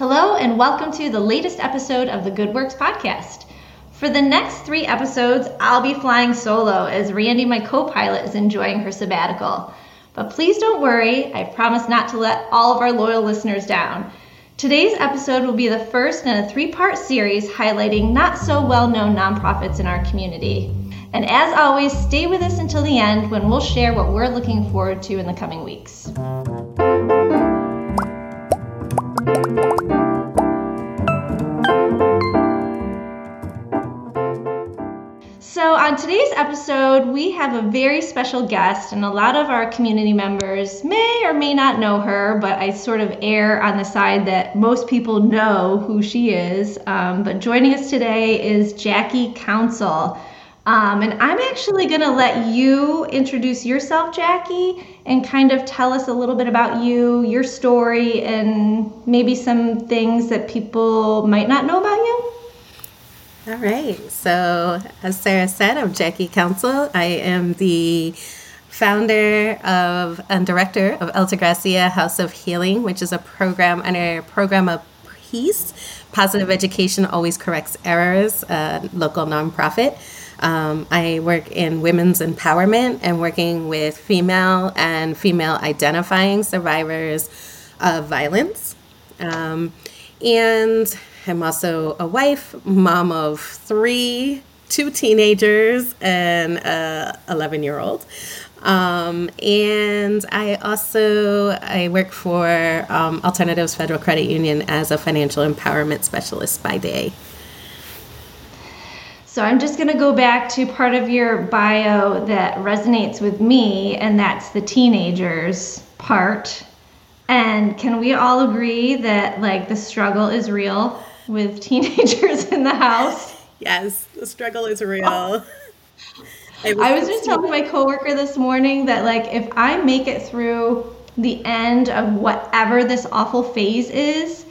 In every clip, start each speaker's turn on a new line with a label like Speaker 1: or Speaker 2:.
Speaker 1: Hello, and welcome to the latest episode of the Good Works podcast. For the next three episodes, I'll be flying solo as Randy, my co pilot, is enjoying her sabbatical. But please don't worry, I promise not to let all of our loyal listeners down. Today's episode will be the first in a three part series highlighting not so well known nonprofits in our community. And as always, stay with us until the end when we'll share what we're looking forward to in the coming weeks. So, on today's episode, we have a very special guest, and a lot of our community members may or may not know her, but I sort of err on the side that most people know who she is. Um, but joining us today is Jackie Council. Um, and I'm actually going to let you introduce yourself, Jackie, and kind of tell us a little bit about you, your story, and maybe some things that people might not know about you.
Speaker 2: All right. So, as Sara said, I'm Jackie Council. I am the founder of and director of Altagracia House of Healing, which is a program under a program of peace. Positive Education Always Corrects Errors, a local nonprofit. Um, I work in women's empowerment and working with female and female identifying survivors of violence. Um, and I'm also a wife, mom of three, two teenagers, and a 11 year old. Um, and I also I work for um, Alternatives Federal Credit Union as a financial empowerment specialist by day.
Speaker 1: So I'm just going to go back to part of your bio that resonates with me, and that's the teenagers part. And can we all agree that like the struggle is real with teenagers in the house?
Speaker 2: Yes, the struggle is real. Oh.
Speaker 1: I was, I was just telling my coworker this morning that like if I make it through the end of whatever this awful phase is,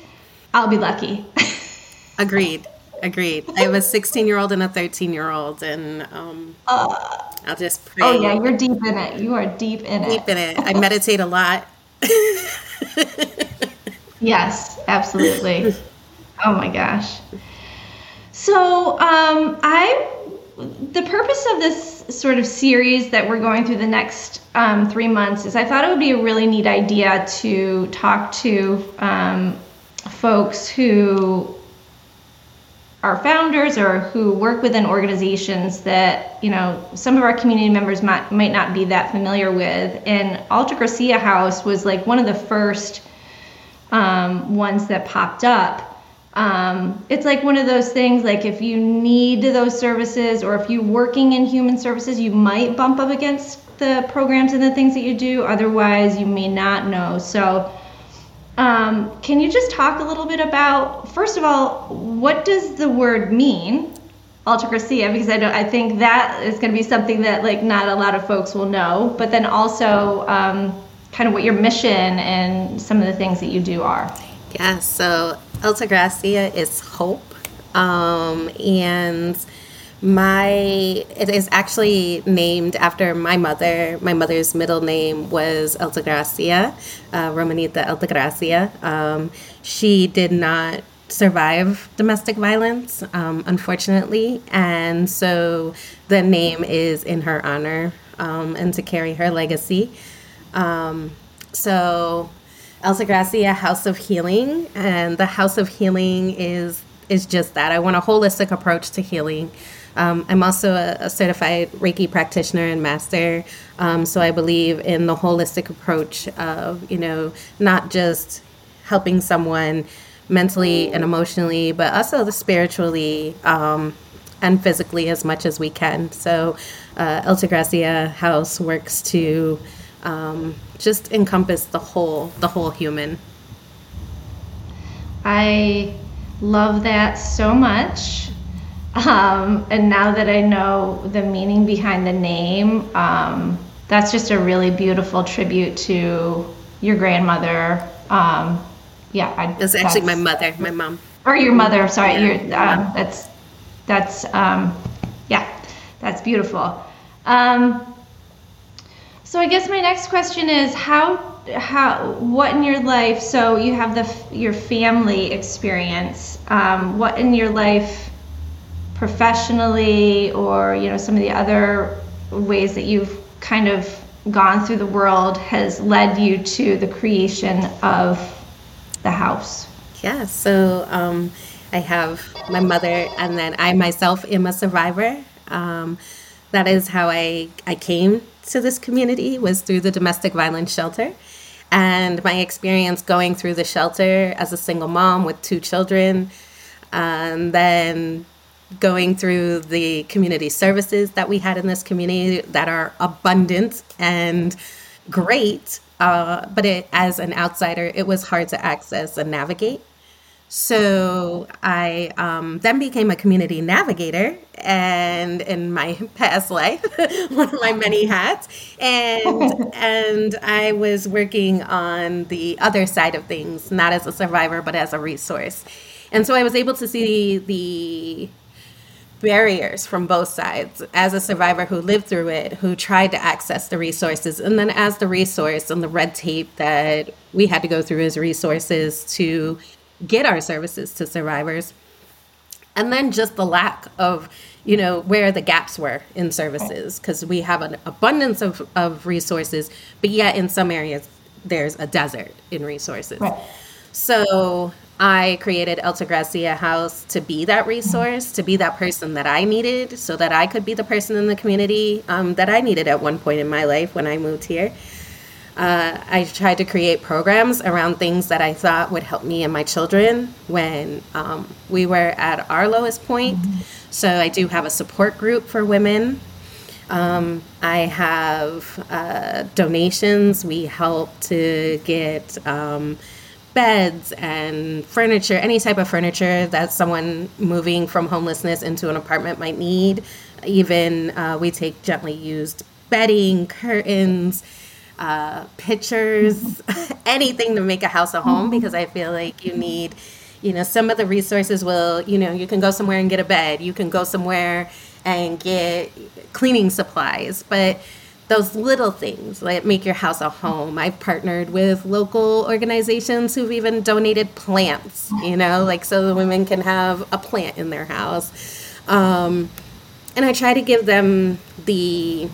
Speaker 1: I'll be lucky.
Speaker 2: Agreed. Agreed. I have a 16 year old and a 13 year old, and um, uh, I'll just pray.
Speaker 1: Oh, yeah, you're deep in it. You are deep in
Speaker 2: deep
Speaker 1: it.
Speaker 2: Deep in it. I meditate a lot.
Speaker 1: yes, absolutely. Oh my gosh. So, um, I the purpose of this sort of series that we're going through the next um, three months is I thought it would be a really neat idea to talk to um, folks who our founders or who work within organizations that you know some of our community members might might not be that familiar with. And Altagracia House was like one of the first um, ones that popped up. Um, it's like one of those things like if you need those services or if you're working in human services, you might bump up against the programs and the things that you do. Otherwise, you may not know. So um, can you just talk a little bit about, first of all, what does the word mean, Altagracia? Because I don't, I think that is going to be something that like not a lot of folks will know. But then also, um, kind of what your mission and some of the things that you do are.
Speaker 2: Yeah. So Altagracia is hope, um, and my it is actually named after my mother. My mother's middle name was Altagracia, uh, Romanita Altagracia. Um, she did not survive domestic violence, um, unfortunately, and so the name is in her honor um, and to carry her legacy. Um, so, Altagracia House of Healing, and the House of Healing is is just that. I want a holistic approach to healing. Um, I'm also a, a, certified Reiki practitioner and master, um, so I believe in the holistic approach of you know not just helping someone mentally and emotionally, but also spiritually um, and physically as much as we can. So, uh, Altagracia House works to um, just encompass the whole the whole human.
Speaker 1: I love that so much. Um, and now that I know the meaning behind the name, um, that's just a really beautiful tribute to your grandmother. Um, yeah,
Speaker 2: I, it's actually my mother, my mom,
Speaker 1: or your mother. Sorry, yeah. your um, that's that's um, yeah, that's beautiful. Um, so I guess my next question is how how what in your life. So you have the your family experience. Um, what in your life, professionally, or you know some of the other ways that you've kind of gone through the world has led you to the creation of the house.
Speaker 2: Yeah. So um, I have my mother, and then I myself am a survivor. Um, that is how I, I came to this community was through the domestic violence shelter. And my experience going through the shelter as a single mom with two children, and then going through the community services that we had in this community that are abundant and great. Uh, but it, as an outsider, it was hard to access and navigate. So I um, then became a community navigator, and in my past life, one of my many hats, and and I was working on the other side of things, not as a survivor, but as a resource. And so I was able to see the barriers from both sides as a survivor who lived through it, who tried to access the resources, and then as the resource and the red tape that we had to go through as resources to get our services to survivors and then just the lack of you know where the gaps were in services because we have an abundance of, of resources but yet in some areas there's a desert in resources right. so i created Altagracia house to be that resource to be that person that i needed so that i could be the person in the community um, that i needed at one point in my life when i moved here uh, I tried to create programs around things that I thought would help me and my children when um, we were at our lowest point. Mm-hmm. So I do have a support group for women. Um, I have uh, donations. We help to get um, beds and furniture, any type of furniture that someone moving from homelessness into an apartment might need. Even uh, we take gently used bedding, curtains uh, pictures, anything to make a house a home because I feel like you need, you know, some of the resources will, you know, you can go somewhere and get a bed, you can go somewhere and get cleaning supplies, but those little things that make your house a home. I've partnered with local organizations who've even donated plants, you know, like so the women can have a plant in their house. Um, and I try to give them the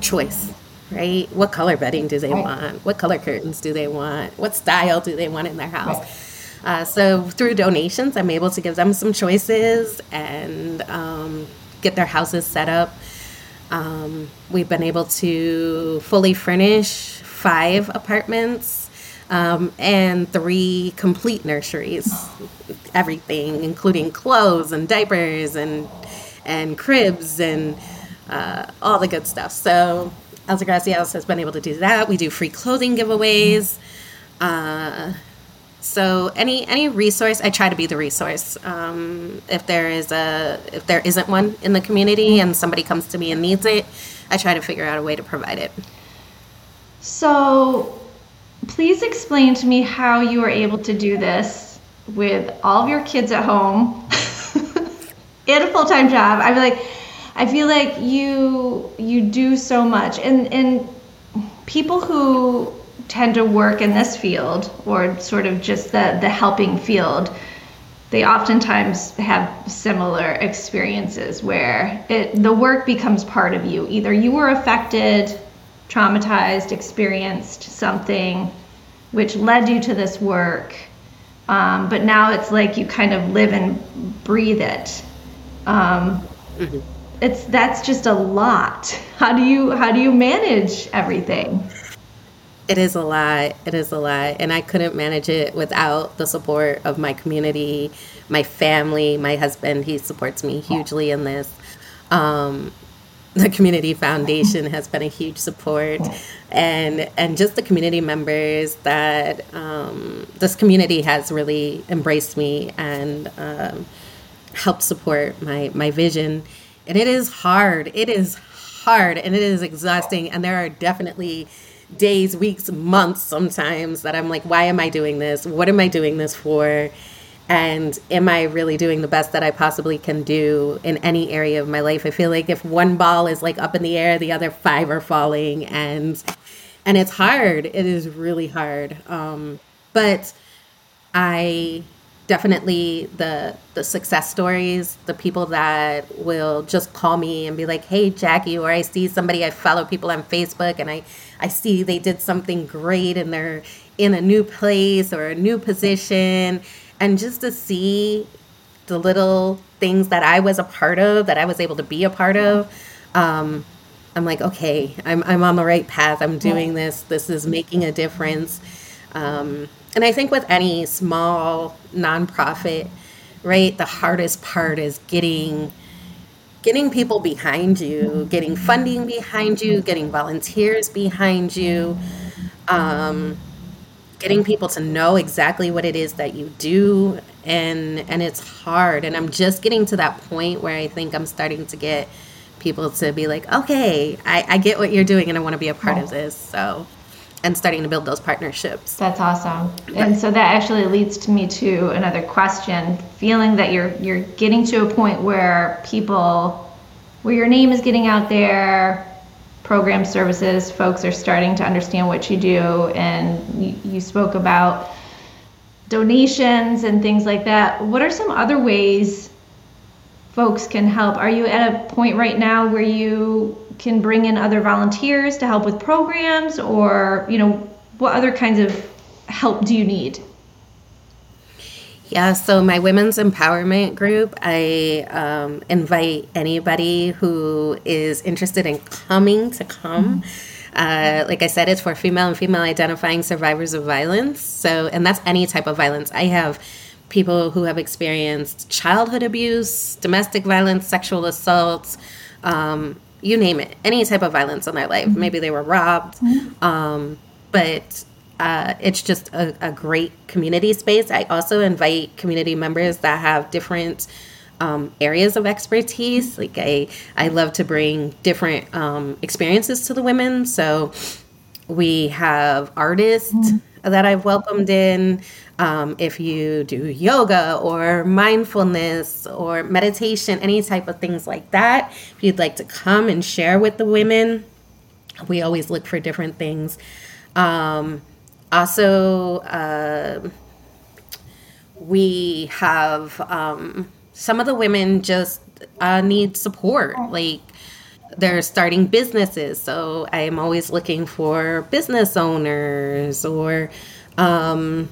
Speaker 2: choice right? What color bedding do they want? What color curtains do they want? What style do they want in their house? Uh, so through donations, I'm able to give them some choices and um, get their houses set up. Um, we've been able to fully furnish five apartments um, and three complete nurseries. Everything, including clothes and diapers and and cribs and uh, all the good stuff. So Altagracia House has been able to do that. We do free clothing giveaways. Uh, so any any resource, I try to be the resource. Um, if there is a if there isn't one in the community and somebody comes to me and needs it, I try to figure out a way to provide it.
Speaker 1: So, please explain to me how you are able to do this with all of your kids at home and a full time job. I'm like I feel like you you do so much, and and people who tend to work in this field or sort of just the the helping field they oftentimes have similar experiences where it, the work becomes part of you either you were affected traumatized experienced something which led you to this work um, but now it's like you kind of live and breathe it um, mm-hmm it's that's just a lot. How do you how do you manage everything?
Speaker 2: It is a lot. It is a lot. And I couldn't manage it without the support of my community, my family, my husband. He supports me hugely in this. Um, the community foundation has been a huge support and and just the community members that um, this community has really embraced me and um, helped support my my vision and it is hard. It is hard and it is exhausting. And there are definitely days, weeks, months sometimes that I'm like, why am I doing this? What am I doing this for? And am I really doing the best that I possibly can do in any area of my life? I feel like if one ball is like up in the air, the other five are falling. And and it's hard. It is really hard. Um, but I definitely the the success stories, the people that will just call me and be like, "Hey, Jackie," or I see somebody I follow people on Facebook and I I see they did something great and they're in a new place or a new position and just to see the little things that I was a part of, that I was able to be a part of, um, I'm like, okay, I'm, I'm on the right path. I'm doing this. This is making a difference. Um, and I think with any small nonprofit, right, the hardest part is getting getting people behind you, getting funding behind you, getting volunteers behind you, um, getting people to know exactly what it is that you do, and and it's hard. And I'm just getting to that point where I think I'm starting to get people to be like, okay, I, I get what you're doing, and I want to be a part of this. So and starting to build those partnerships.
Speaker 1: That's awesome. And so that actually leads to me to another question. Feeling that you're you're getting to a point where people where your name is getting out there, program services, folks are starting to understand what you do and you, you spoke about donations and things like that. What are some other ways folks can help? Are you at a point right now where you can bring in other volunteers to help with programs or you know what other kinds of help do you need?
Speaker 2: Yeah so my women's empowerment group i um, invite anybody who is interested in coming to come. Mm-hmm. uh, like i said it's for female and female identifying survivors of violence. So and that's any type of violence. I have people who have experienced childhood abuse domestic violence sexual assaults um, you name it, any type of violence in their life. Mm-hmm. Maybe they were robbed, mm-hmm. um, but uh, it's just a, a, great community space. I also invite community members that have different um, areas of expertise. Like I, I love to bring different um, experiences to the women. So we have artists mm-hmm. that I've welcomed in. Um, if you do yoga or mindfulness or meditation, any type of things like that, if you'd like to come and share with the women, we always look for different things. Um, also, uh, we have um, some of the women just uh, need support. Like they're starting businesses. So I am always looking for business owners or um,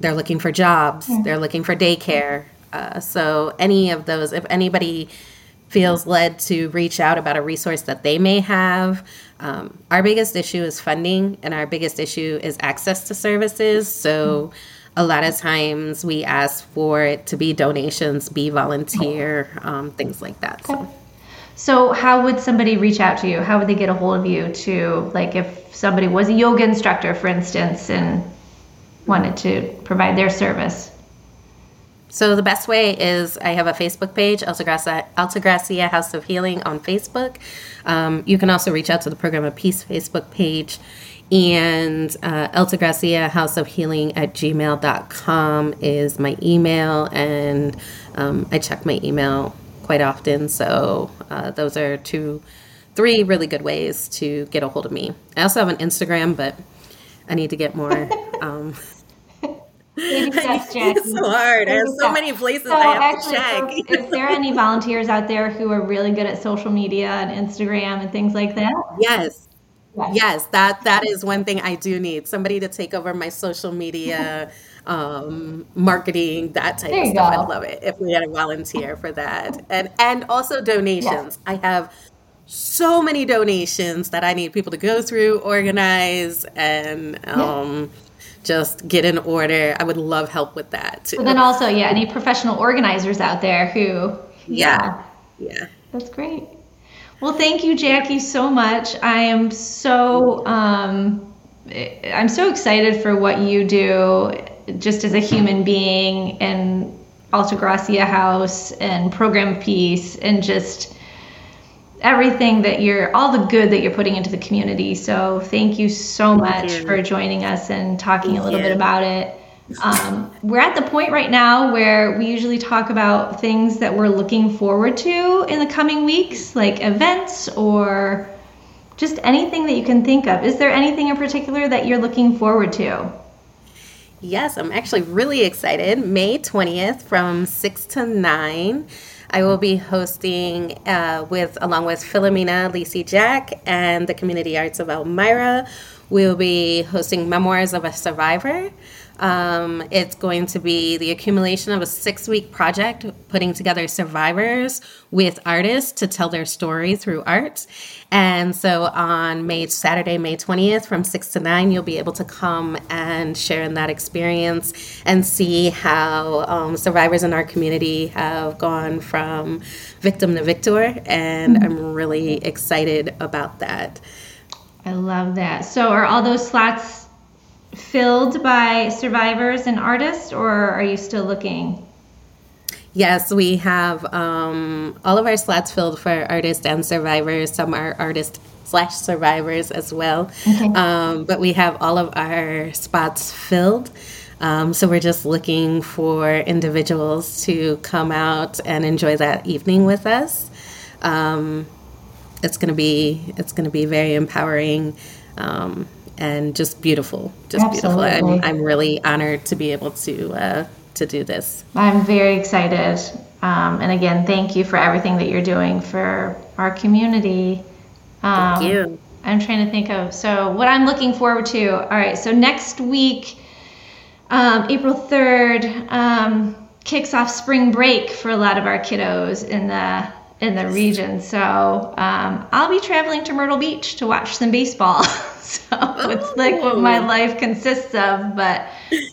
Speaker 2: they're looking for jobs, yeah. they're looking for daycare. Uh, so, any of those, if anybody feels led to reach out about a resource that they may have, um, our biggest issue is funding, and our biggest issue is access to services. So, a lot of times we ask for it to be donations, be volunteer, um, things like that. Okay. So.
Speaker 1: So, how would somebody reach out to you? How would they get a hold of you to, like, if somebody was a yoga instructor, for instance, and wanted to provide their service?
Speaker 2: So the best way is I have a Facebook page, Altagracia, Altagracia House of Healing on Facebook. Um, you can also reach out to the Program of Peace Facebook page and uh, Altagracia House of Healing at gmail.com is my email and um, I check my email quite often. So uh, those are two, three really good ways to get a hold of me. I also have an Instagram, but I need to get more. Um,
Speaker 1: steps, It's
Speaker 2: so hard. I have so many places so I have actually, to
Speaker 1: check. So is there any volunteers out there who are really good at social media and Instagram and things like that?
Speaker 2: Yes. Yes. yes, that that is one thing I do need. Somebody to take over my social media, um, marketing, that type of stuff. Go. I'd love it if we had a volunteer for that. And and also donations. Yes. I have so many donations that I need people to go through, organize, and um, just get in order. I would love help with that too.
Speaker 1: But then also, yeah, any professional organizers out there who,
Speaker 2: yeah, yeah, yeah.
Speaker 1: that's great. Well, thank you, Jackie, so much. I am so, um, I'm so excited for what you do, just as a human being, and Altagracia House and Program Peace, and just everything that you're all the good that you're putting into the community so thank you so much you. for joining us and talking thank a little you. bit about it um, we're at the point right now where we usually talk about things that we're looking forward to in the coming weeks like events or just anything that you can think of. Is there anything in particular that you're looking forward to?
Speaker 2: Yes, I'm actually really excited. May 20th from 6 to 9. I will be hosting uh, with along with Philomena Lisi Jack and the Community Arts of Elmira. We'll be hosting Memoirs of a Survivor. Um, it's going to be the accumulation of a six week project putting together survivors with artists to tell their story through art. And so on May Saturday, May 20th from 6 to 9, you'll be able to come and share in that experience and see how um, survivors in our community have gone from victim to victor. And mm-hmm. I'm really excited about that.
Speaker 1: I love that. So are all those slots filled by survivors and artists, or are you still looking?
Speaker 2: Yes, we have um, all of our slots filled for artists and survivors. Some are artists slash survivors as well. Okay. Um, but we have all of our spots filled. Um, so we're just looking for individuals to come out and enjoy that evening with us. Um, it's gonna be it's gonna be very empowering. Um, and just beautiful, just Absolutely. beautiful. I'm, I'm really honored to be able to uh, to do this.
Speaker 1: I'm very excited, um, and again, thank you for everything that you're doing for our community.
Speaker 2: Um, thank you.
Speaker 1: I'm trying to think of so what I'm looking forward to. All right, so next week, um, April 3rd, um, kicks off spring break for a lot of our kiddos in the in the region. So um, I'll be traveling to Myrtle Beach to watch some baseball. so it's like what my oh. life consists of. But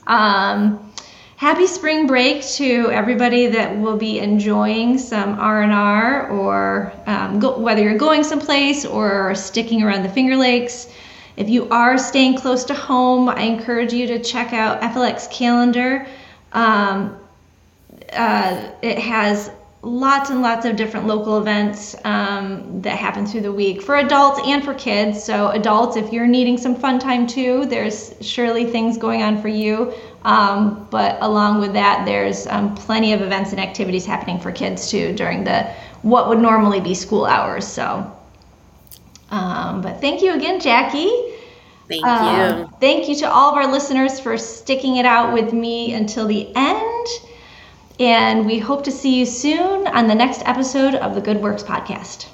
Speaker 1: um, happy spring break to everybody that will be enjoying some R&R or um, go, whether you're going someplace or sticking around the Finger Lakes. If you are staying close to home, I encourage you to check out FLX calendar. Um, uh, it has lots and lots of different local events um, that happen through the week for adults and for kids. So, adults, if you're needing some fun time too, there's surely things going on for you. Um, but along with that, there's um, plenty of events and activities happening for kids too during the what would normally be school hours. So, um, but thank you again, Jackie.
Speaker 2: Thank uh, you.
Speaker 1: thank you to all of our listeners for sticking it out with me until the end. And we hope to see you soon on the next episode of the Good Works Podcast.